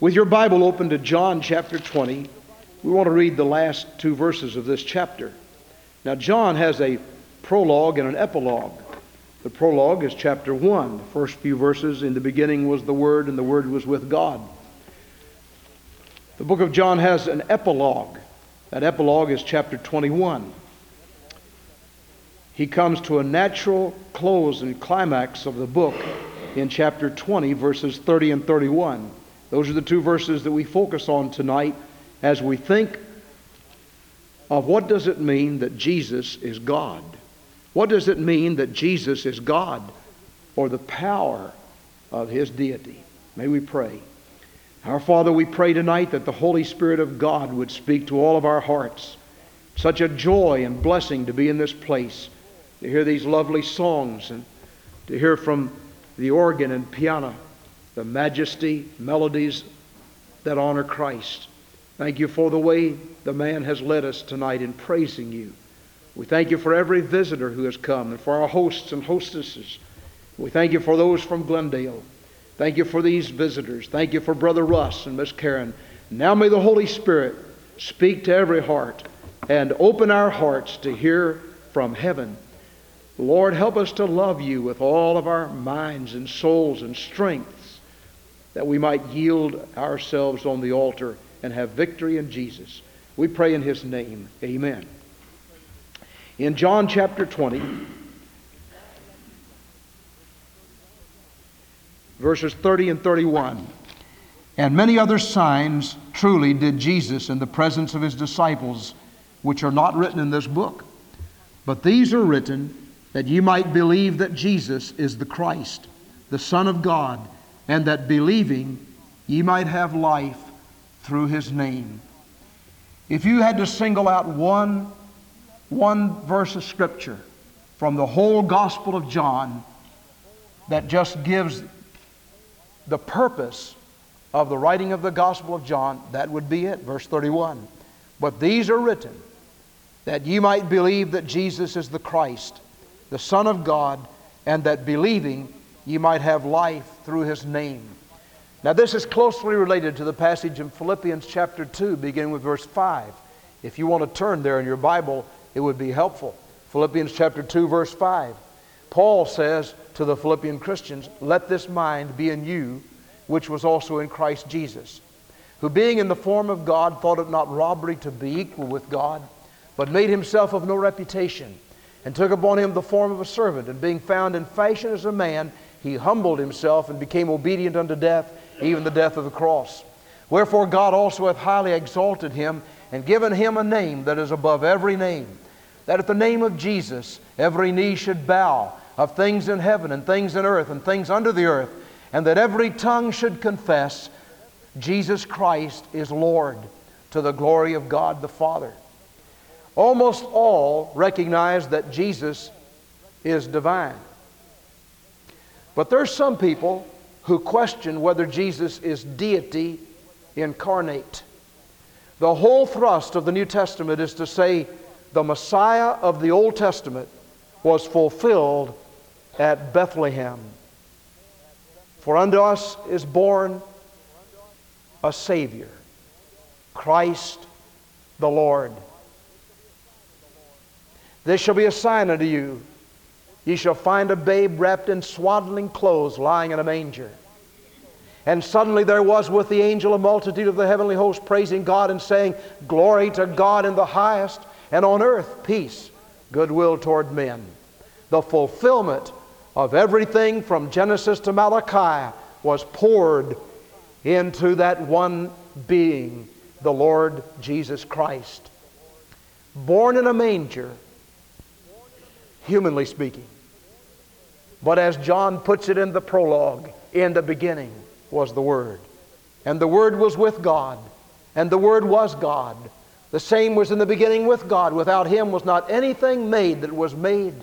With your Bible open to John chapter 20, we want to read the last two verses of this chapter. Now, John has a prologue and an epilogue. The prologue is chapter 1. The first few verses in the beginning was the Word, and the Word was with God. The book of John has an epilogue. That epilogue is chapter 21. He comes to a natural close and climax of the book in chapter 20, verses 30 and 31. Those are the two verses that we focus on tonight as we think of what does it mean that Jesus is God? What does it mean that Jesus is God or the power of his deity? May we pray. Our Father, we pray tonight that the Holy Spirit of God would speak to all of our hearts. Such a joy and blessing to be in this place, to hear these lovely songs and to hear from the organ and piano the majesty, melodies that honor Christ. Thank you for the way the man has led us tonight in praising you. We thank you for every visitor who has come and for our hosts and hostesses. We thank you for those from Glendale. Thank you for these visitors. Thank you for Brother Russ and Miss Karen. Now may the Holy Spirit speak to every heart and open our hearts to hear from heaven. Lord, help us to love you with all of our minds and souls and strength that we might yield ourselves on the altar and have victory in Jesus. We pray in his name. Amen. In John chapter 20, verses 30 and 31. And many other signs truly did Jesus in the presence of his disciples, which are not written in this book. But these are written that ye might believe that Jesus is the Christ, the Son of God and that believing ye might have life through his name. If you had to single out one, one verse of Scripture from the whole Gospel of John that just gives the purpose of the writing of the Gospel of John, that would be it, verse 31. But these are written that ye might believe that Jesus is the Christ, the Son of God, and that believing ye might have life through his name. Now, this is closely related to the passage in Philippians chapter 2, beginning with verse 5. If you want to turn there in your Bible, it would be helpful. Philippians chapter 2, verse 5. Paul says to the Philippian Christians, Let this mind be in you, which was also in Christ Jesus, who being in the form of God thought it not robbery to be equal with God, but made himself of no reputation, and took upon him the form of a servant, and being found in fashion as a man, he humbled himself and became obedient unto death, even the death of the cross. Wherefore God also hath highly exalted him and given him a name that is above every name, that at the name of Jesus every knee should bow of things in heaven and things in earth and things under the earth, and that every tongue should confess Jesus Christ is Lord to the glory of God the Father. Almost all recognize that Jesus is divine. But there's some people who question whether Jesus is deity incarnate. The whole thrust of the New Testament is to say the Messiah of the Old Testament was fulfilled at Bethlehem. For unto us is born a Savior, Christ the Lord. This shall be a sign unto you Ye shall find a babe wrapped in swaddling clothes lying in a manger. And suddenly there was with the angel a multitude of the heavenly host praising God and saying, Glory to God in the highest, and on earth peace, goodwill toward men. The fulfillment of everything from Genesis to Malachi was poured into that one being, the Lord Jesus Christ. Born in a manger, humanly speaking. But as John puts it in the prologue, in the beginning was the Word. And the Word was with God. And the Word was God. The same was in the beginning with God. Without Him was not anything made that was made.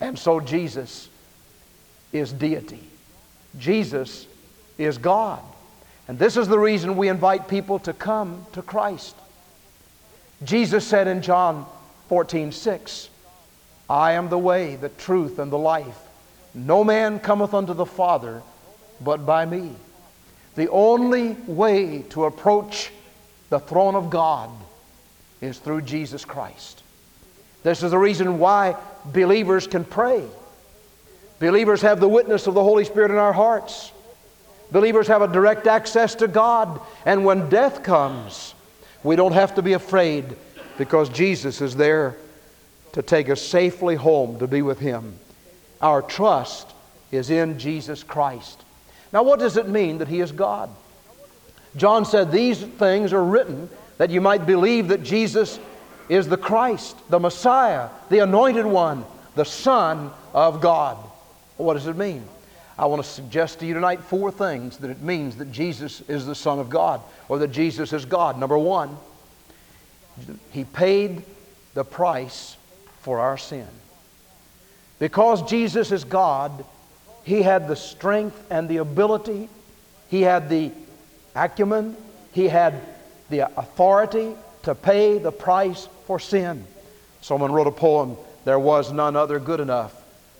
And so Jesus is deity. Jesus is God. And this is the reason we invite people to come to Christ. Jesus said in John 14, 6. I am the way, the truth, and the life. No man cometh unto the Father but by me. The only way to approach the throne of God is through Jesus Christ. This is the reason why believers can pray. Believers have the witness of the Holy Spirit in our hearts. Believers have a direct access to God. And when death comes, we don't have to be afraid because Jesus is there to take us safely home to be with Him. Our trust is in Jesus Christ. Now, what does it mean that He is God? John said, These things are written that you might believe that Jesus is the Christ, the Messiah, the Anointed One, the Son of God. What does it mean? I want to suggest to you tonight four things that it means that Jesus is the Son of God or that Jesus is God. Number one, He paid the price for our sin. Because Jesus is God, He had the strength and the ability, He had the acumen, He had the authority to pay the price for sin. Someone wrote a poem, There was none other good enough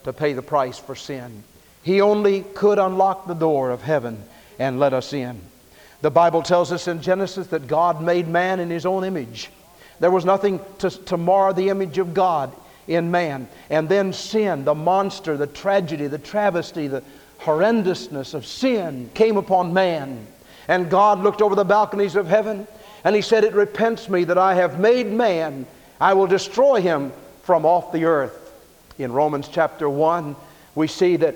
to pay the price for sin. He only could unlock the door of heaven and let us in. The Bible tells us in Genesis that God made man in his own image. There was nothing to, to mar the image of God in man. And then sin, the monster, the tragedy, the travesty, the horrendousness of sin came upon man. And God looked over the balconies of heaven and he said, It repents me that I have made man. I will destroy him from off the earth. In Romans chapter 1, we see that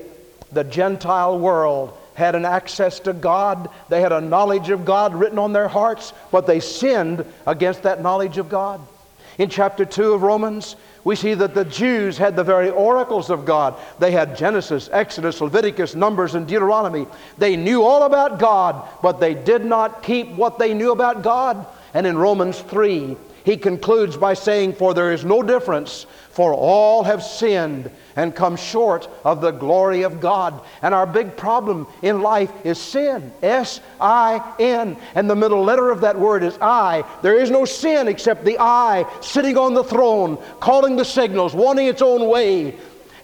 the Gentile world had an access to God. They had a knowledge of God written on their hearts, but they sinned against that knowledge of God. In chapter 2 of Romans, we see that the Jews had the very oracles of God. They had Genesis, Exodus, Leviticus, Numbers, and Deuteronomy. They knew all about God, but they did not keep what they knew about God. And in Romans 3, he concludes by saying, For there is no difference, for all have sinned and come short of the glory of God. And our big problem in life is sin. S I N. And the middle letter of that word is I. There is no sin except the I sitting on the throne, calling the signals, wanting its own way.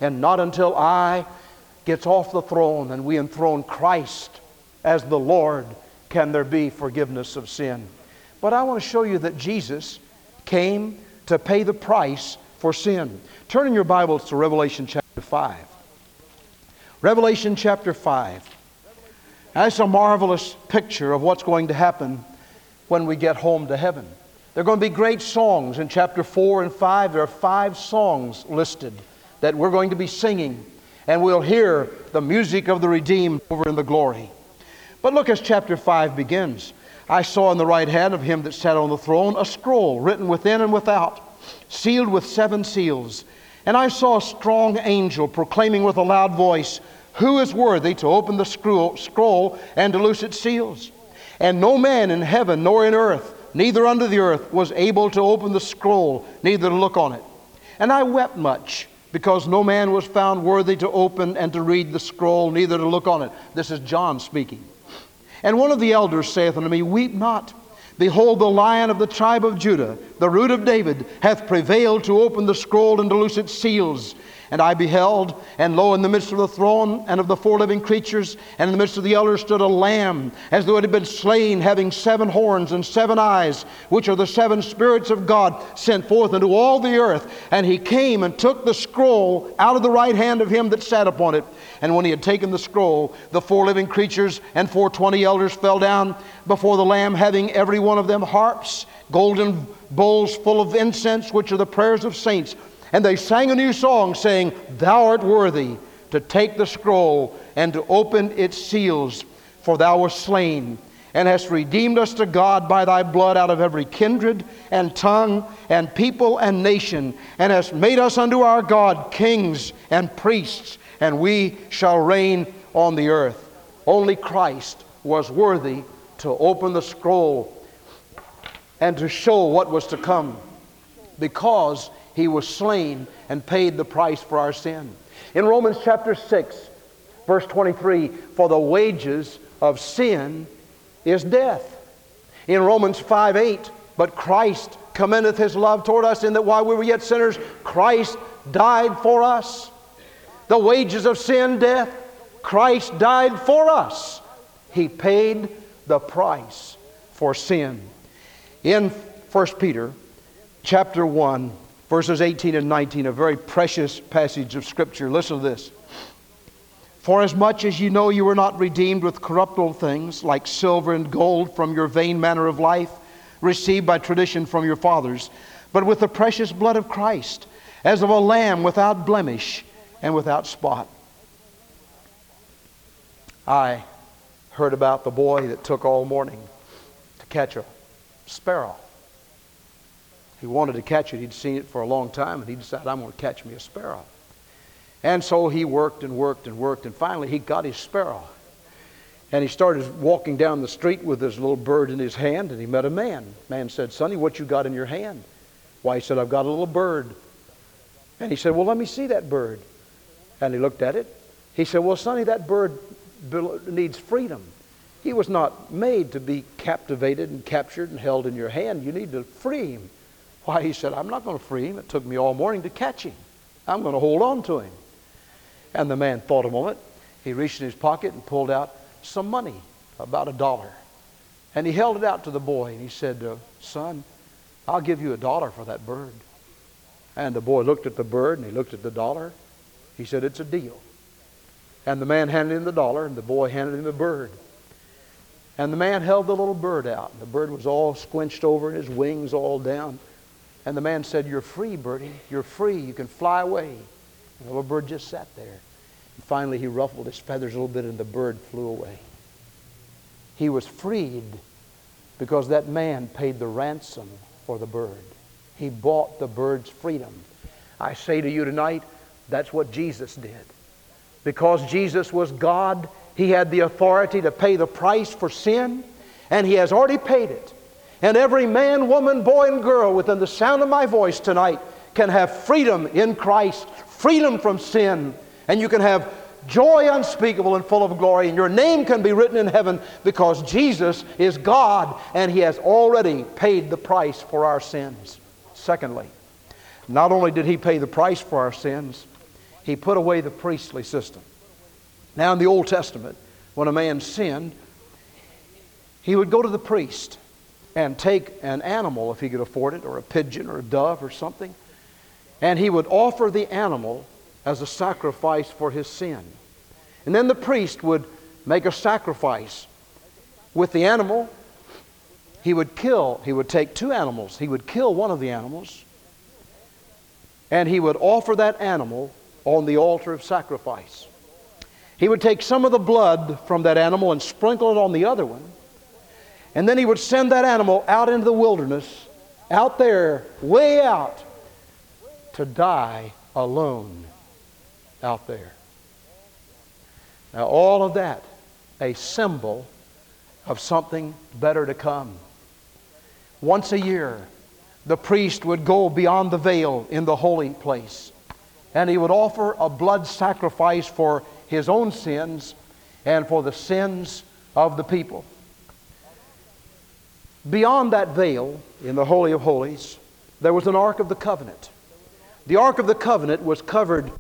And not until I gets off the throne and we enthrone Christ as the Lord can there be forgiveness of sin. But I want to show you that Jesus came to pay the price for sin. Turn in your Bibles to Revelation chapter 5. Revelation chapter 5. That's a marvelous picture of what's going to happen when we get home to heaven. There are going to be great songs in chapter 4 and 5. There are five songs listed that we're going to be singing, and we'll hear the music of the redeemed over in the glory. But look as chapter 5 begins. I saw in the right hand of him that sat on the throne a scroll written within and without sealed with seven seals. And I saw a strong angel proclaiming with a loud voice, Who is worthy to open the scroll and to loose its seals? And no man in heaven nor in earth, neither under the earth, was able to open the scroll, neither to look on it. And I wept much, because no man was found worthy to open and to read the scroll, neither to look on it. This is John speaking. And one of the elders saith unto me, Weep not. Behold, the lion of the tribe of Judah, the root of David, hath prevailed to open the scroll and to loose its seals. And I beheld, and lo, in the midst of the throne and of the four living creatures, and in the midst of the elders stood a lamb, as though it had been slain, having seven horns and seven eyes, which are the seven spirits of God sent forth into all the earth. And he came and took the scroll out of the right hand of him that sat upon it. And when he had taken the scroll, the four living creatures and four twenty elders fell down before the Lamb, having every one of them harps, golden bowls full of incense, which are the prayers of saints. And they sang a new song, saying, Thou art worthy to take the scroll and to open its seals, for thou wast slain and hast redeemed us to God by thy blood out of every kindred and tongue and people and nation, and hast made us unto our God kings and priests, and we shall reign on the earth. Only Christ was worthy to open the scroll and to show what was to come because he was slain and paid the price for our sin. In Romans chapter 6, verse 23, for the wages of sin is death. In Romans 5 8, but Christ commendeth his love toward us in that while we were yet sinners, Christ died for us. The wages of sin, death, Christ died for us. He paid the price for sin. In 1 Peter chapter 1, verses 18 and 19, a very precious passage of Scripture. Listen to this. For as much as you know you were not redeemed with corruptible things like silver and gold from your vain manner of life, received by tradition from your fathers, but with the precious blood of Christ, as of a lamb without blemish and without spot. I heard about the boy that took all morning to catch a sparrow. He wanted to catch it. He'd seen it for a long time, and he decided, I'm going to catch me a sparrow. And so he worked and worked and worked, and finally he got his sparrow. And he started walking down the street with his little bird in his hand, and he met a man. Man said, Sonny, what you got in your hand? Why, he said, I've got a little bird. And he said, Well, let me see that bird. And he looked at it. He said, Well, Sonny, that bird needs freedom. He was not made to be captivated and captured and held in your hand. You need to free him. Why, he said, I'm not going to free him. It took me all morning to catch him. I'm going to hold on to him. And the man thought a moment. He reached in his pocket and pulled out some money, about a dollar. And he held it out to the boy and he said, uh, Son, I'll give you a dollar for that bird. And the boy looked at the bird and he looked at the dollar. He said, It's a deal. And the man handed him the dollar and the boy handed him the bird. And the man held the little bird out. And the bird was all squinched over and his wings all down. And the man said, You're free, birdie. You're free. You can fly away. And the little bird just sat there. And finally, he ruffled his feathers a little bit and the bird flew away. He was freed because that man paid the ransom for the bird. He bought the bird's freedom. I say to you tonight, that's what Jesus did. Because Jesus was God, He had the authority to pay the price for sin, and He has already paid it. And every man, woman, boy, and girl within the sound of my voice tonight can have freedom in Christ, freedom from sin, and you can have joy unspeakable and full of glory, and your name can be written in heaven because Jesus is God and He has already paid the price for our sins. Secondly, not only did He pay the price for our sins, He put away the priestly system. Now, in the Old Testament, when a man sinned, he would go to the priest and take an animal, if he could afford it, or a pigeon or a dove or something, and he would offer the animal as a sacrifice for his sin. And then the priest would make a sacrifice with the animal. He would kill, he would take two animals, he would kill one of the animals, and he would offer that animal on the altar of sacrifice. He would take some of the blood from that animal and sprinkle it on the other one. And then he would send that animal out into the wilderness, out there, way out, to die alone out there. Now, all of that, a symbol of something better to come. Once a year, the priest would go beyond the veil in the holy place, and he would offer a blood sacrifice for his own sins and for the sins of the people. Beyond that veil in the Holy of Holies, there was an Ark of the Covenant. The Ark of the Covenant was covered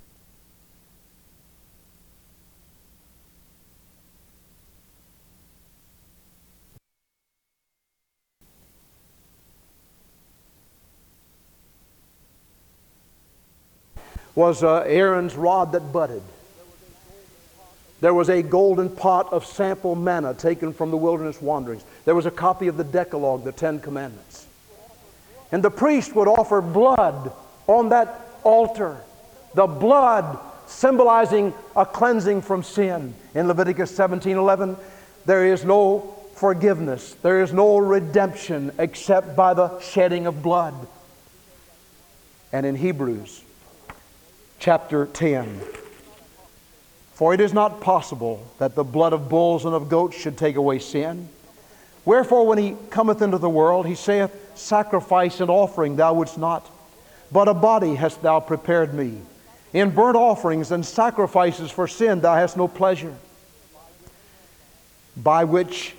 was uh, Aaron's rod that budded. There was a golden pot of sample manna taken from the wilderness wanderings. There was a copy of the Decalogue, the Ten Commandments. And the priest would offer blood on that altar. The blood symbolizing a cleansing from sin. In Leviticus 17:11, there is no forgiveness, there is no redemption except by the shedding of blood. And in Hebrews chapter 10, for it is not possible that the blood of bulls and of goats should take away sin. Wherefore, when he cometh into the world, he saith, Sacrifice and offering thou wouldst not, but a body hast thou prepared me. In burnt offerings and sacrifices for sin thou hast no pleasure. By which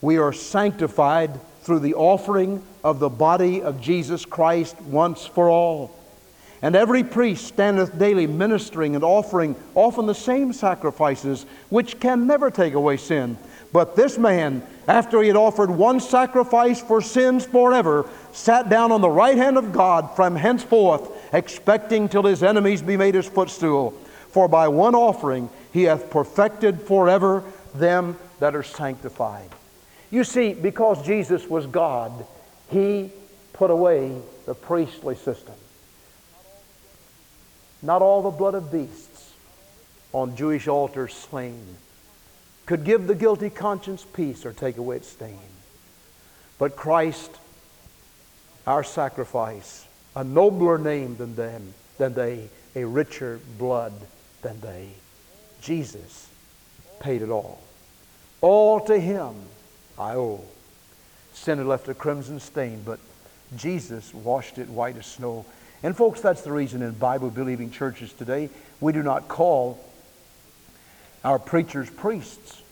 we are sanctified through the offering of the body of Jesus Christ once for all. And every priest standeth daily ministering and offering often the same sacrifices, which can never take away sin, But this man, after he had offered one sacrifice for sins forever, sat down on the right hand of God from henceforth, expecting till his enemies be made his footstool. For by one offering he hath perfected forever them that are sanctified. You see, because Jesus was God, he put away the priestly system. Not all the blood of beasts on Jewish altars slain could give the guilty conscience peace or take away its stain. But Christ, our sacrifice, a nobler name than them, than they, a richer blood than they. Jesus paid it all. All to him I owe. Sin had left a crimson stain, but Jesus washed it white as snow. And folks, that's the reason in Bible believing churches today we do not call our preachers priests.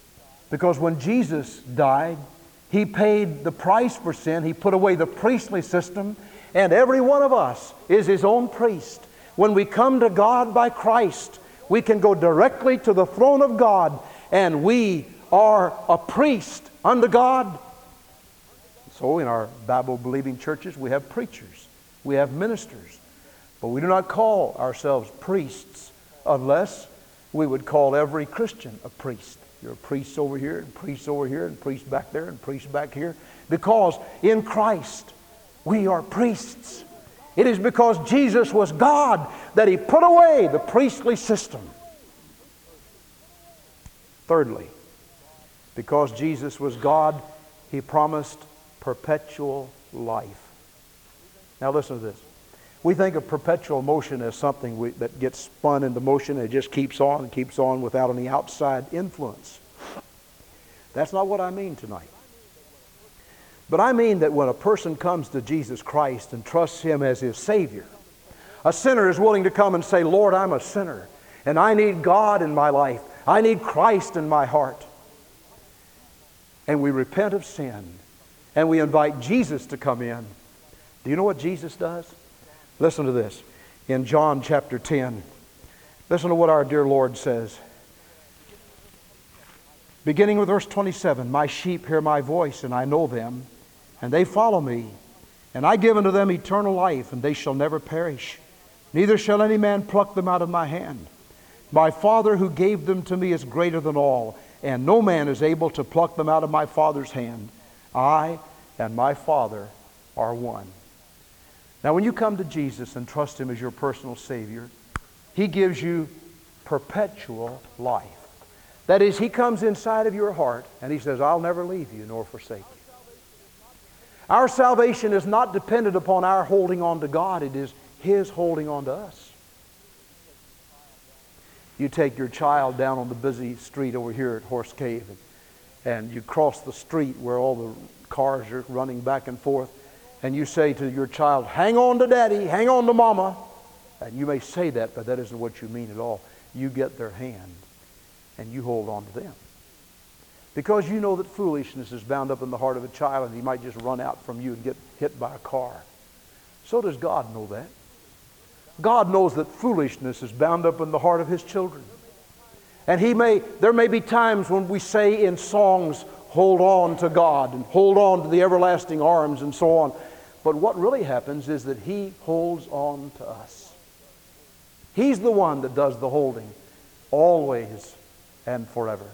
Because when Jesus died, he paid the price for sin. He put away the priestly system, and every one of us is his own priest. When we come to God by Christ, we can go directly to the throne of God, and we are a priest unto God. So, in our Bible believing churches, we have preachers, we have ministers, but we do not call ourselves priests unless we would call every Christian a priest. You're a priest over here, and priest over here, and priest back there, and priest back here. Because in Christ, we are priests. It is because Jesus was God that He put away the priestly system. Thirdly, because Jesus was God, He promised perpetual life. Now, listen to this. We think of perpetual motion as something we, that gets spun into motion and it just keeps on and keeps on without any outside influence. That's not what I mean tonight. But I mean that when a person comes to Jesus Christ and trusts Him as his Savior, a sinner is willing to come and say, Lord, I'm a sinner and I need God in my life. I need Christ in my heart. And we repent of sin and we invite Jesus to come in. Do you know what Jesus does? Listen to this. In John chapter 10, listen to what our dear Lord says. Beginning with verse 27 My sheep hear my voice, and I know them, and they follow me. And I give unto them eternal life, and they shall never perish, neither shall any man pluck them out of my hand. My Father who gave them to me is greater than all, and no man is able to pluck them out of my Father's hand. I and my Father are one. Now, when you come to Jesus and trust Him as your personal Savior, He gives you perpetual life. That is, He comes inside of your heart and He says, I'll never leave you nor forsake you. Our salvation is not dependent upon our holding on to God, it is His holding on to us. You take your child down on the busy street over here at Horse Cave and, and you cross the street where all the cars are running back and forth and you say to your child, Hang on to daddy, hang on to mama. And you may say that, but that isn't what you mean at all. You get their hand and you hold on to them. Because you know that foolishness is bound up in the heart of a child and he might just run out from you and get hit by a car. So does God know that. God knows that foolishness is bound up in the heart of his children. And he may, there may be times when we say in songs, hold on to God and hold on to the everlasting arms and so on. But what really happens is that he holds on to us. He's the one that does the holding always and forever.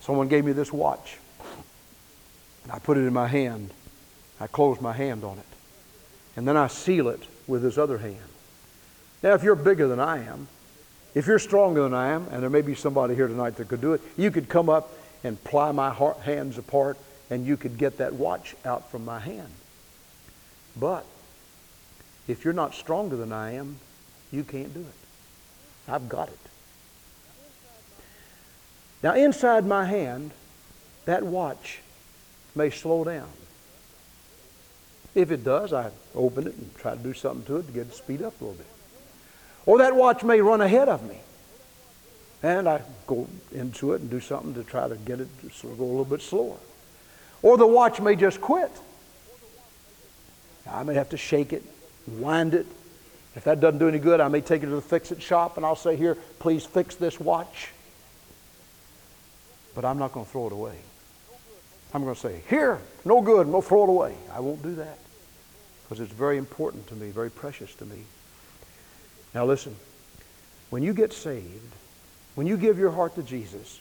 Someone gave me this watch. I put it in my hand. I close my hand on it. And then I seal it with this other hand. Now, if you're bigger than I am, if you're stronger than I am, and there may be somebody here tonight that could do it, you could come up and ply my hands apart and you could get that watch out from my hand. But if you're not stronger than I am, you can't do it. I've got it. Now, inside my hand, that watch may slow down. If it does, I open it and try to do something to it to get it to speed up a little bit. Or that watch may run ahead of me. And I go into it and do something to try to get it to go a little bit slower. Or the watch may just quit. I may have to shake it, wind it. If that doesn't do any good, I may take it to the fix it shop and I'll say, Here, please fix this watch but I'm not going to throw it away. I'm going to say, Here, no good, no throw it away. I won't do that because it's very important to me, very precious to me. Now, listen, when you get saved, when you give your heart to Jesus,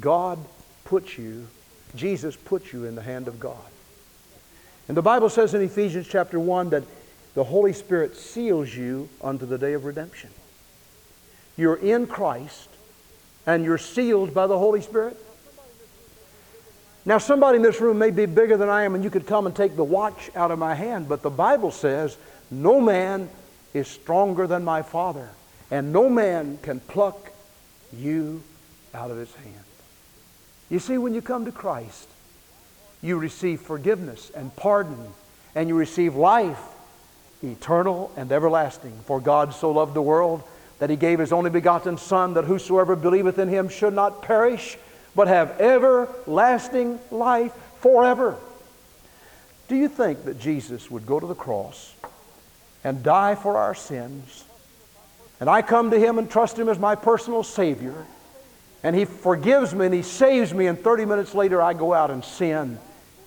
God puts you, Jesus puts you in the hand of God. And the Bible says in Ephesians chapter 1 that the Holy Spirit seals you unto the day of redemption. You're in Christ and you're sealed by the Holy Spirit. Now, somebody in this room may be bigger than I am, and you could come and take the watch out of my hand, but the Bible says, No man is stronger than my Father, and no man can pluck you out of his hand. You see, when you come to Christ, you receive forgiveness and pardon, and you receive life, eternal and everlasting. For God so loved the world that he gave his only begotten Son, that whosoever believeth in him should not perish, but have everlasting life forever. Do you think that Jesus would go to the cross and die for our sins? And I come to him and trust him as my personal Savior, and he forgives me and he saves me, and 30 minutes later I go out and sin,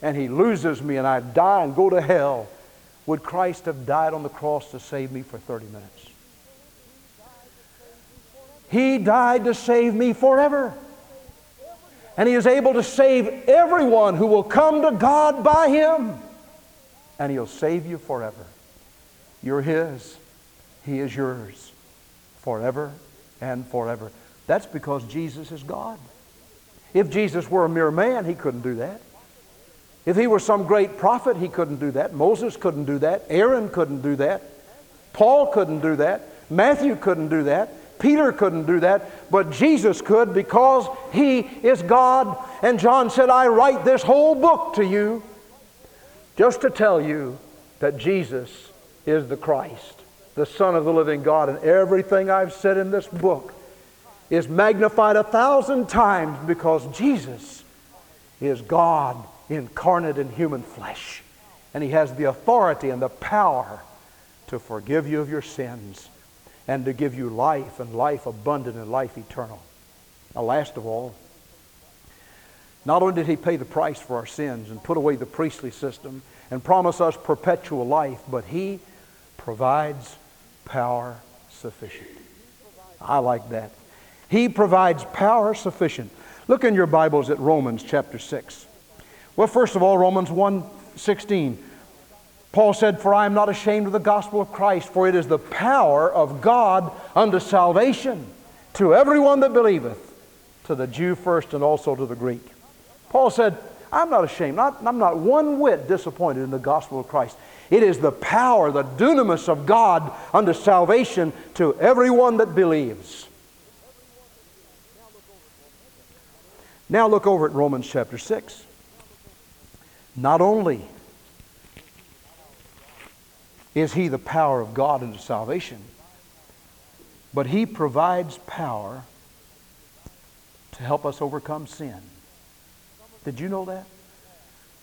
and he loses me, and I die and go to hell. Would Christ have died on the cross to save me for 30 minutes? He died to save me forever. And He is able to save everyone who will come to God by Him. And He'll save you forever. You're His, He is yours forever and forever. That's because Jesus is God. If Jesus were a mere man, He couldn't do that. If he were some great prophet, he couldn't do that. Moses couldn't do that. Aaron couldn't do that. Paul couldn't do that. Matthew couldn't do that. Peter couldn't do that, but Jesus could because he is God. And John said, I write this whole book to you just to tell you that Jesus is the Christ, the Son of the living God. And everything I've said in this book is magnified a thousand times because Jesus is God incarnate in human flesh. And he has the authority and the power to forgive you of your sins and to give you life and life abundant and life eternal. Now, last of all, not only did he pay the price for our sins and put away the priestly system and promise us perpetual life, but he provides power sufficient. I like that. He provides power sufficient. Look in your Bibles at Romans chapter 6. Well, first of all, Romans 1 16. Paul said, For I am not ashamed of the gospel of Christ, for it is the power of God unto salvation to everyone that believeth, to the Jew first and also to the Greek. Paul said, I'm not ashamed. Not, I'm not one whit disappointed in the gospel of Christ. It is the power, the dunamis of God unto salvation to everyone that believes. Now look over at Romans chapter 6. Not only is He the power of God unto salvation, but He provides power to help us overcome sin. Did you know that?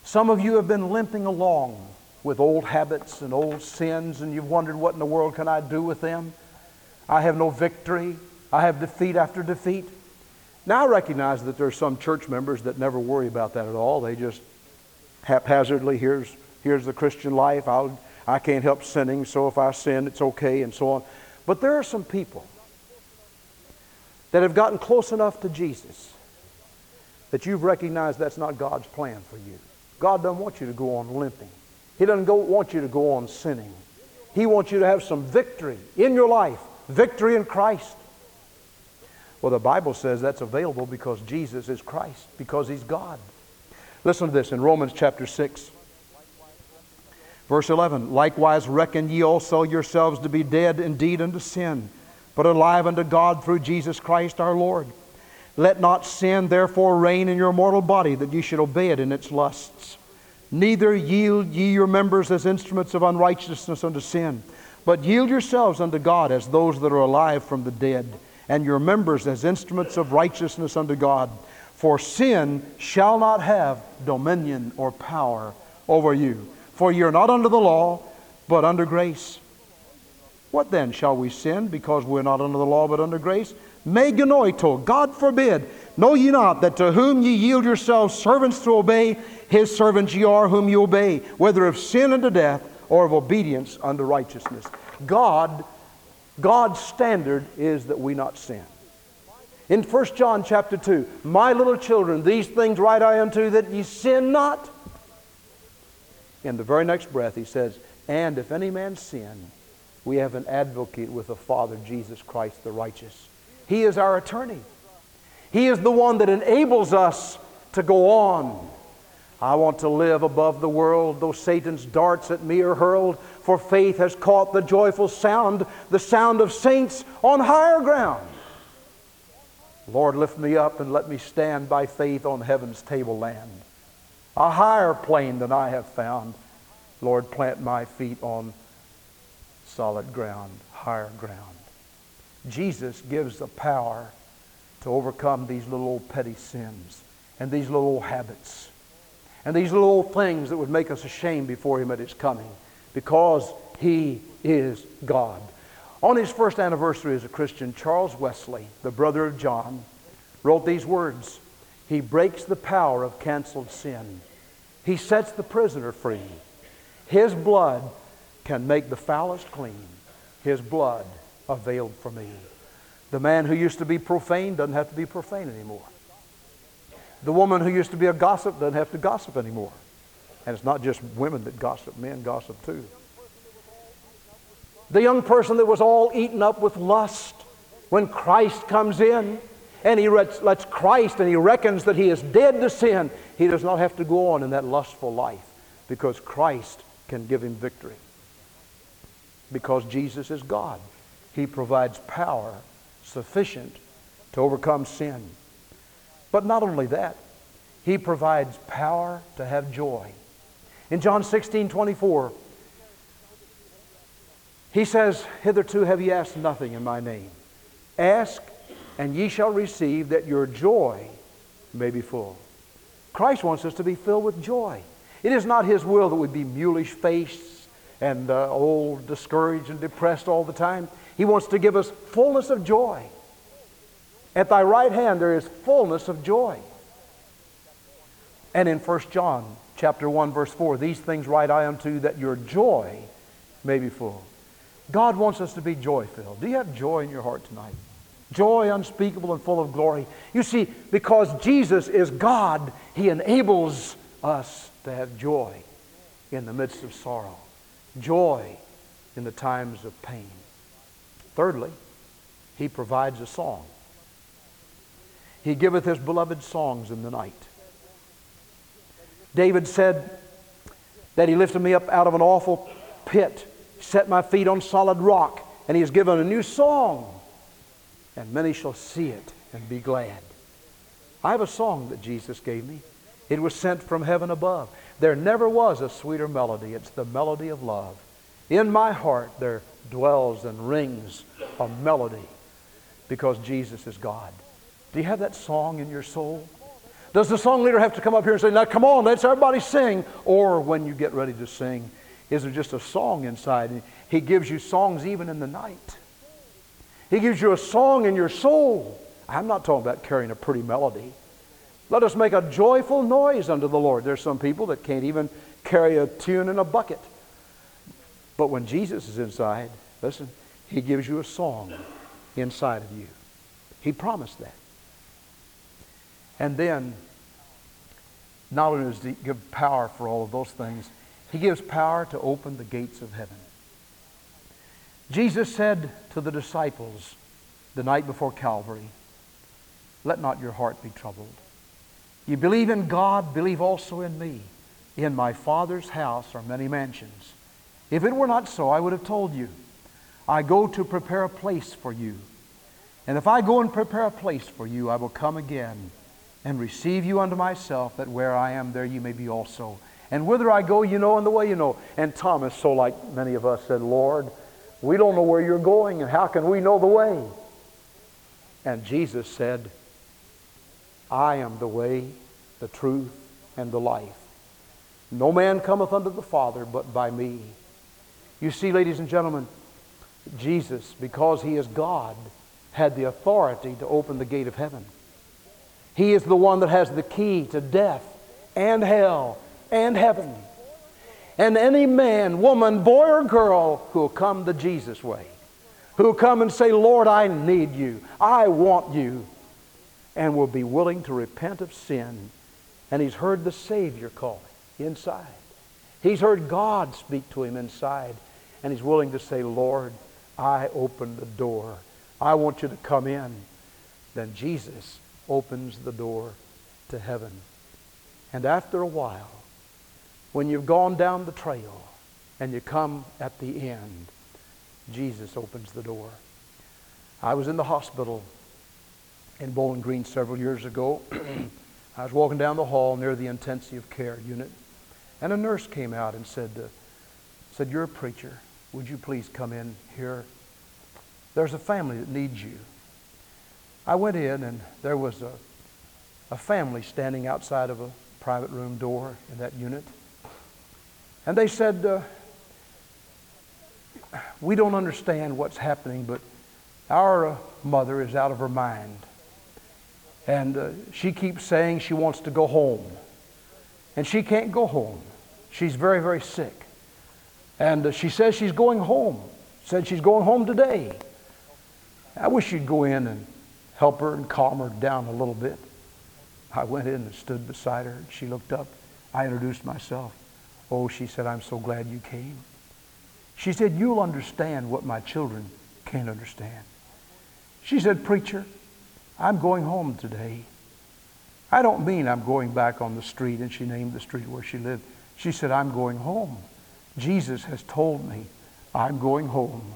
Some of you have been limping along with old habits and old sins, and you've wondered, what in the world can I do with them? I have no victory. I have defeat after defeat. Now, I recognize that there are some church members that never worry about that at all. They just haphazardly, here's, here's the Christian life. I'll, I can't help sinning, so if I sin, it's okay, and so on. But there are some people that have gotten close enough to Jesus that you've recognized that's not God's plan for you. God doesn't want you to go on limping. He doesn't go, want you to go on sinning. He wants you to have some victory in your life, victory in Christ. Well, the Bible says that's available because Jesus is Christ, because He's God. Listen to this in Romans chapter 6, verse 11. Likewise, reckon ye also yourselves to be dead indeed unto sin, but alive unto God through Jesus Christ our Lord. Let not sin therefore reign in your mortal body, that ye should obey it in its lusts. Neither yield ye your members as instruments of unrighteousness unto sin, but yield yourselves unto God as those that are alive from the dead, and your members as instruments of righteousness unto God. For sin shall not have dominion or power over you. For you're not under the law, but under grace. What then? Shall we sin because we're not under the law but under grace? Me genoito, God forbid. Know ye not that to whom ye yield yourselves servants to obey, his servants ye are whom ye obey, whether of sin unto death or of obedience unto righteousness. God, God's standard is that we not sin. In 1 John chapter 2, my little children, these things write I unto you that ye sin not. In the very next breath, he says, And if any man sin, we have an advocate with the Father, Jesus Christ the righteous. He is our attorney. He is the one that enables us to go on. I want to live above the world, though Satan's darts at me are hurled, for faith has caught the joyful sound, the sound of saints on higher ground. Lord, lift me up and let me stand by faith on heaven's tableland, a higher plane than I have found. Lord, plant my feet on solid ground, higher ground. Jesus gives the power to overcome these little old petty sins and these little old habits and these little old things that would make us ashamed before Him at His coming because He is God. On his first anniversary as a Christian, Charles Wesley, the brother of John, wrote these words He breaks the power of canceled sin, He sets the prisoner free. His blood can make the foulest clean. His blood availed for me. The man who used to be profane doesn't have to be profane anymore. The woman who used to be a gossip doesn't have to gossip anymore. And it's not just women that gossip, men gossip too. The young person that was all eaten up with lust, when Christ comes in and he lets Christ and he reckons that he is dead to sin, he does not have to go on in that lustful life because Christ can give him victory. Because Jesus is God, he provides power sufficient to overcome sin. But not only that, he provides power to have joy. In John 16 24, he says, Hitherto have ye asked nothing in my name. Ask, and ye shall receive, that your joy may be full. Christ wants us to be filled with joy. It is not His will that we be mulish faced and uh, old, discouraged, and depressed all the time. He wants to give us fullness of joy. At thy right hand there is fullness of joy. And in 1 John chapter 1, verse 4, these things write I unto that your joy may be full. God wants us to be joy filled. Do you have joy in your heart tonight? Joy unspeakable and full of glory. You see, because Jesus is God, He enables us to have joy in the midst of sorrow, joy in the times of pain. Thirdly, He provides a song. He giveth His beloved songs in the night. David said that He lifted me up out of an awful pit set my feet on solid rock, and he has given a new song, and many shall see it and be glad. I have a song that Jesus gave me. It was sent from heaven above. There never was a sweeter melody. It's the melody of love. In my heart there dwells and rings a melody because Jesus is God. Do you have that song in your soul? Does the song leader have to come up here and say, Now come on, let's everybody sing? Or when you get ready to sing, is there just a song inside? He gives you songs even in the night. He gives you a song in your soul. I'm not talking about carrying a pretty melody. Let us make a joyful noise unto the Lord. There's some people that can't even carry a tune in a bucket. But when Jesus is inside, listen, He gives you a song inside of you. He promised that. And then, not only does He give power for all of those things, he gives power to open the gates of heaven. Jesus said to the disciples the night before Calvary, Let not your heart be troubled. You believe in God, believe also in me. In my Father's house are many mansions. If it were not so, I would have told you. I go to prepare a place for you. And if I go and prepare a place for you, I will come again and receive you unto myself, that where I am, there you may be also. And whither I go, you know, and the way you know. And Thomas, so like many of us, said, Lord, we don't know where you're going, and how can we know the way? And Jesus said, I am the way, the truth, and the life. No man cometh unto the Father but by me. You see, ladies and gentlemen, Jesus, because he is God, had the authority to open the gate of heaven. He is the one that has the key to death and hell and heaven. And any man, woman, boy, or girl who will come the Jesus way, who will come and say, Lord, I need you, I want you, and will be willing to repent of sin. And he's heard the Savior call inside. He's heard God speak to him inside. And he's willing to say, Lord, I open the door. I want you to come in. Then Jesus opens the door to heaven. And after a while, when you've gone down the trail and you come at the end, Jesus opens the door. I was in the hospital in Bowling Green several years ago. I was walking down the hall near the intensive care unit, and a nurse came out and said, uh, said, You're a preacher. Would you please come in here? There's a family that needs you. I went in, and there was a, a family standing outside of a private room door in that unit. And they said, uh, We don't understand what's happening, but our uh, mother is out of her mind. And uh, she keeps saying she wants to go home. And she can't go home. She's very, very sick. And uh, she says she's going home. Said she's going home today. I wish you'd go in and help her and calm her down a little bit. I went in and stood beside her. She looked up. I introduced myself. Oh, she said, I'm so glad you came. She said, You'll understand what my children can't understand. She said, Preacher, I'm going home today. I don't mean I'm going back on the street, and she named the street where she lived. She said, I'm going home. Jesus has told me I'm going home.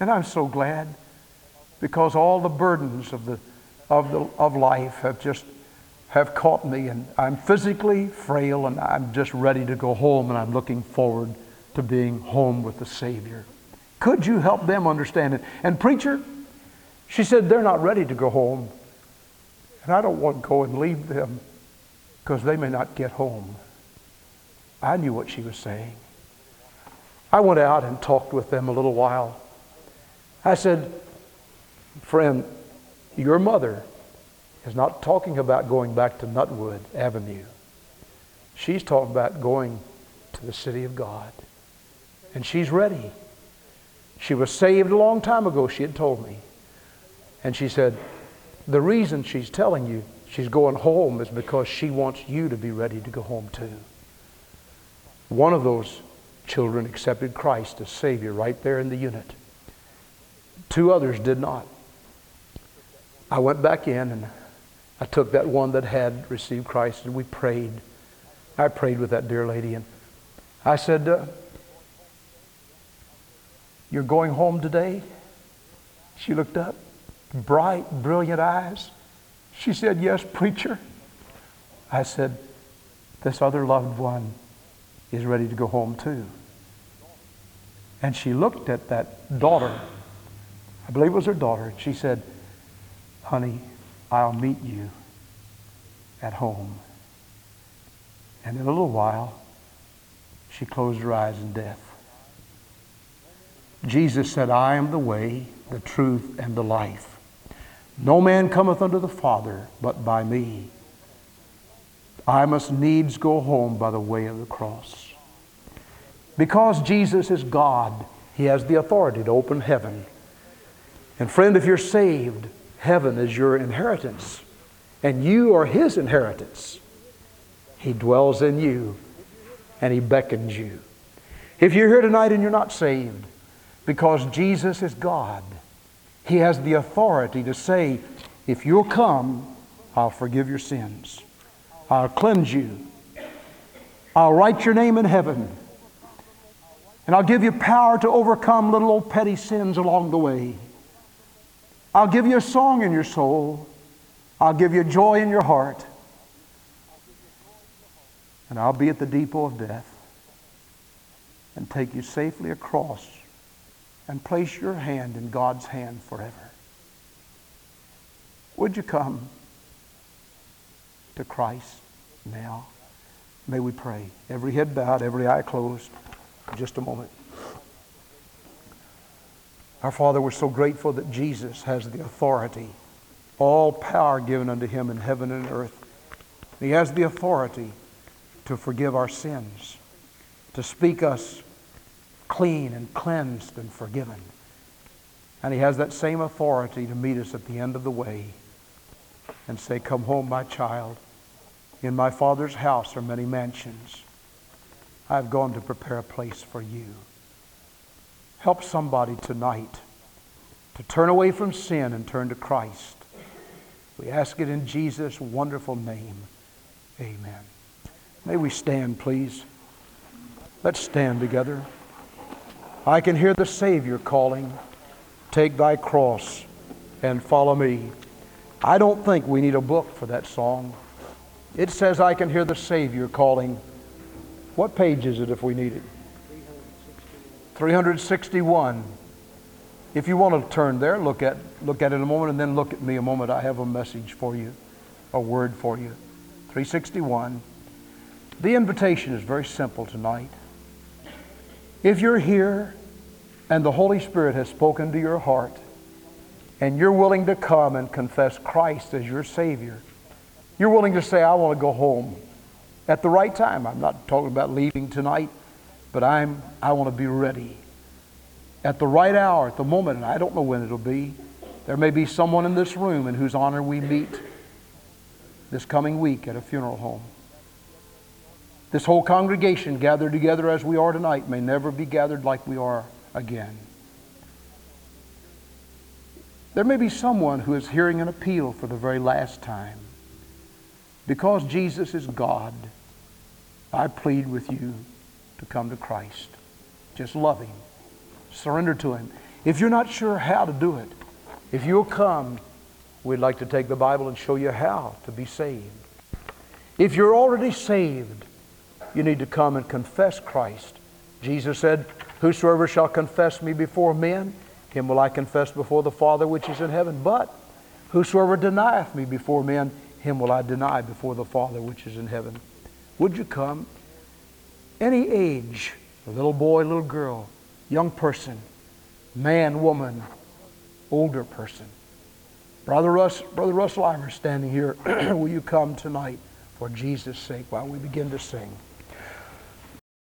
And I'm so glad because all the burdens of, the, of, the, of life have just have caught me and I'm physically frail and I'm just ready to go home and I'm looking forward to being home with the Savior. Could you help them understand it? And preacher, she said they're not ready to go home. And I don't want to go and leave them because they may not get home. I knew what she was saying. I went out and talked with them a little while. I said, Friend, your mother is not talking about going back to Nutwood Avenue. She's talking about going to the city of God. And she's ready. She was saved a long time ago, she had told me. And she said, The reason she's telling you she's going home is because she wants you to be ready to go home too. One of those children accepted Christ as Savior right there in the unit. Two others did not. I went back in and I took that one that had received Christ and we prayed. I prayed with that dear lady and I said, uh, You're going home today? She looked up, bright, brilliant eyes. She said, Yes, preacher. I said, This other loved one is ready to go home too. And she looked at that daughter, I believe it was her daughter, and she said, Honey, I'll meet you at home. And in a little while, she closed her eyes in death. Jesus said, I am the way, the truth, and the life. No man cometh unto the Father but by me. I must needs go home by the way of the cross. Because Jesus is God, He has the authority to open heaven. And friend, if you're saved, heaven is your inheritance, and you are His inheritance. He dwells in you, and He beckons you. If you're here tonight and you're not saved, because Jesus is God, He has the authority to say, if you'll come, I'll forgive your sins. I'll cleanse you. I'll write your name in heaven. And I'll give you power to overcome little old petty sins along the way. I'll give you a song in your soul. I'll give you joy in your heart. And I'll be at the depot of death and take you safely across and place your hand in God's hand forever. Would you come to Christ now? May we pray. Every head bowed, every eye closed just a moment. Our Father, we're so grateful that Jesus has the authority, all power given unto him in heaven and earth. He has the authority to forgive our sins, to speak us clean and cleansed and forgiven. And he has that same authority to meet us at the end of the way and say, Come home, my child. In my Father's house are many mansions. I've gone to prepare a place for you. Help somebody tonight to turn away from sin and turn to Christ. We ask it in Jesus' wonderful name. Amen. May we stand, please. Let's stand together. I can hear the Savior calling, Take thy cross and follow me. I don't think we need a book for that song. It says, I can hear the Savior calling. What page is it if we need it? 361. If you want to turn there, look at, look at it a moment and then look at me a moment. I have a message for you, a word for you. 361. The invitation is very simple tonight. If you're here and the Holy Spirit has spoken to your heart and you're willing to come and confess Christ as your Savior, you're willing to say, I want to go home at the right time. I'm not talking about leaving tonight, but I'm, I want to be ready at the right hour, at the moment, and I don't know when it'll be. There may be someone in this room in whose honor we meet this coming week at a funeral home. This whole congregation gathered together as we are tonight may never be gathered like we are again. There may be someone who is hearing an appeal for the very last time. Because Jesus is God, I plead with you to come to Christ. Just love Him. Surrender to Him. If you're not sure how to do it, if you'll come, we'd like to take the Bible and show you how to be saved. If you're already saved, you need to come and confess Christ. Jesus said, Whosoever shall confess me before men, him will I confess before the Father which is in heaven. But whosoever denieth me before men, him will I deny before the Father which is in heaven. Would you come? Any age, a little boy, little girl, young person, man, woman, older person. Brother, Russ, Brother Russell Imer standing here. will you come tonight for Jesus' sake while we begin to sing?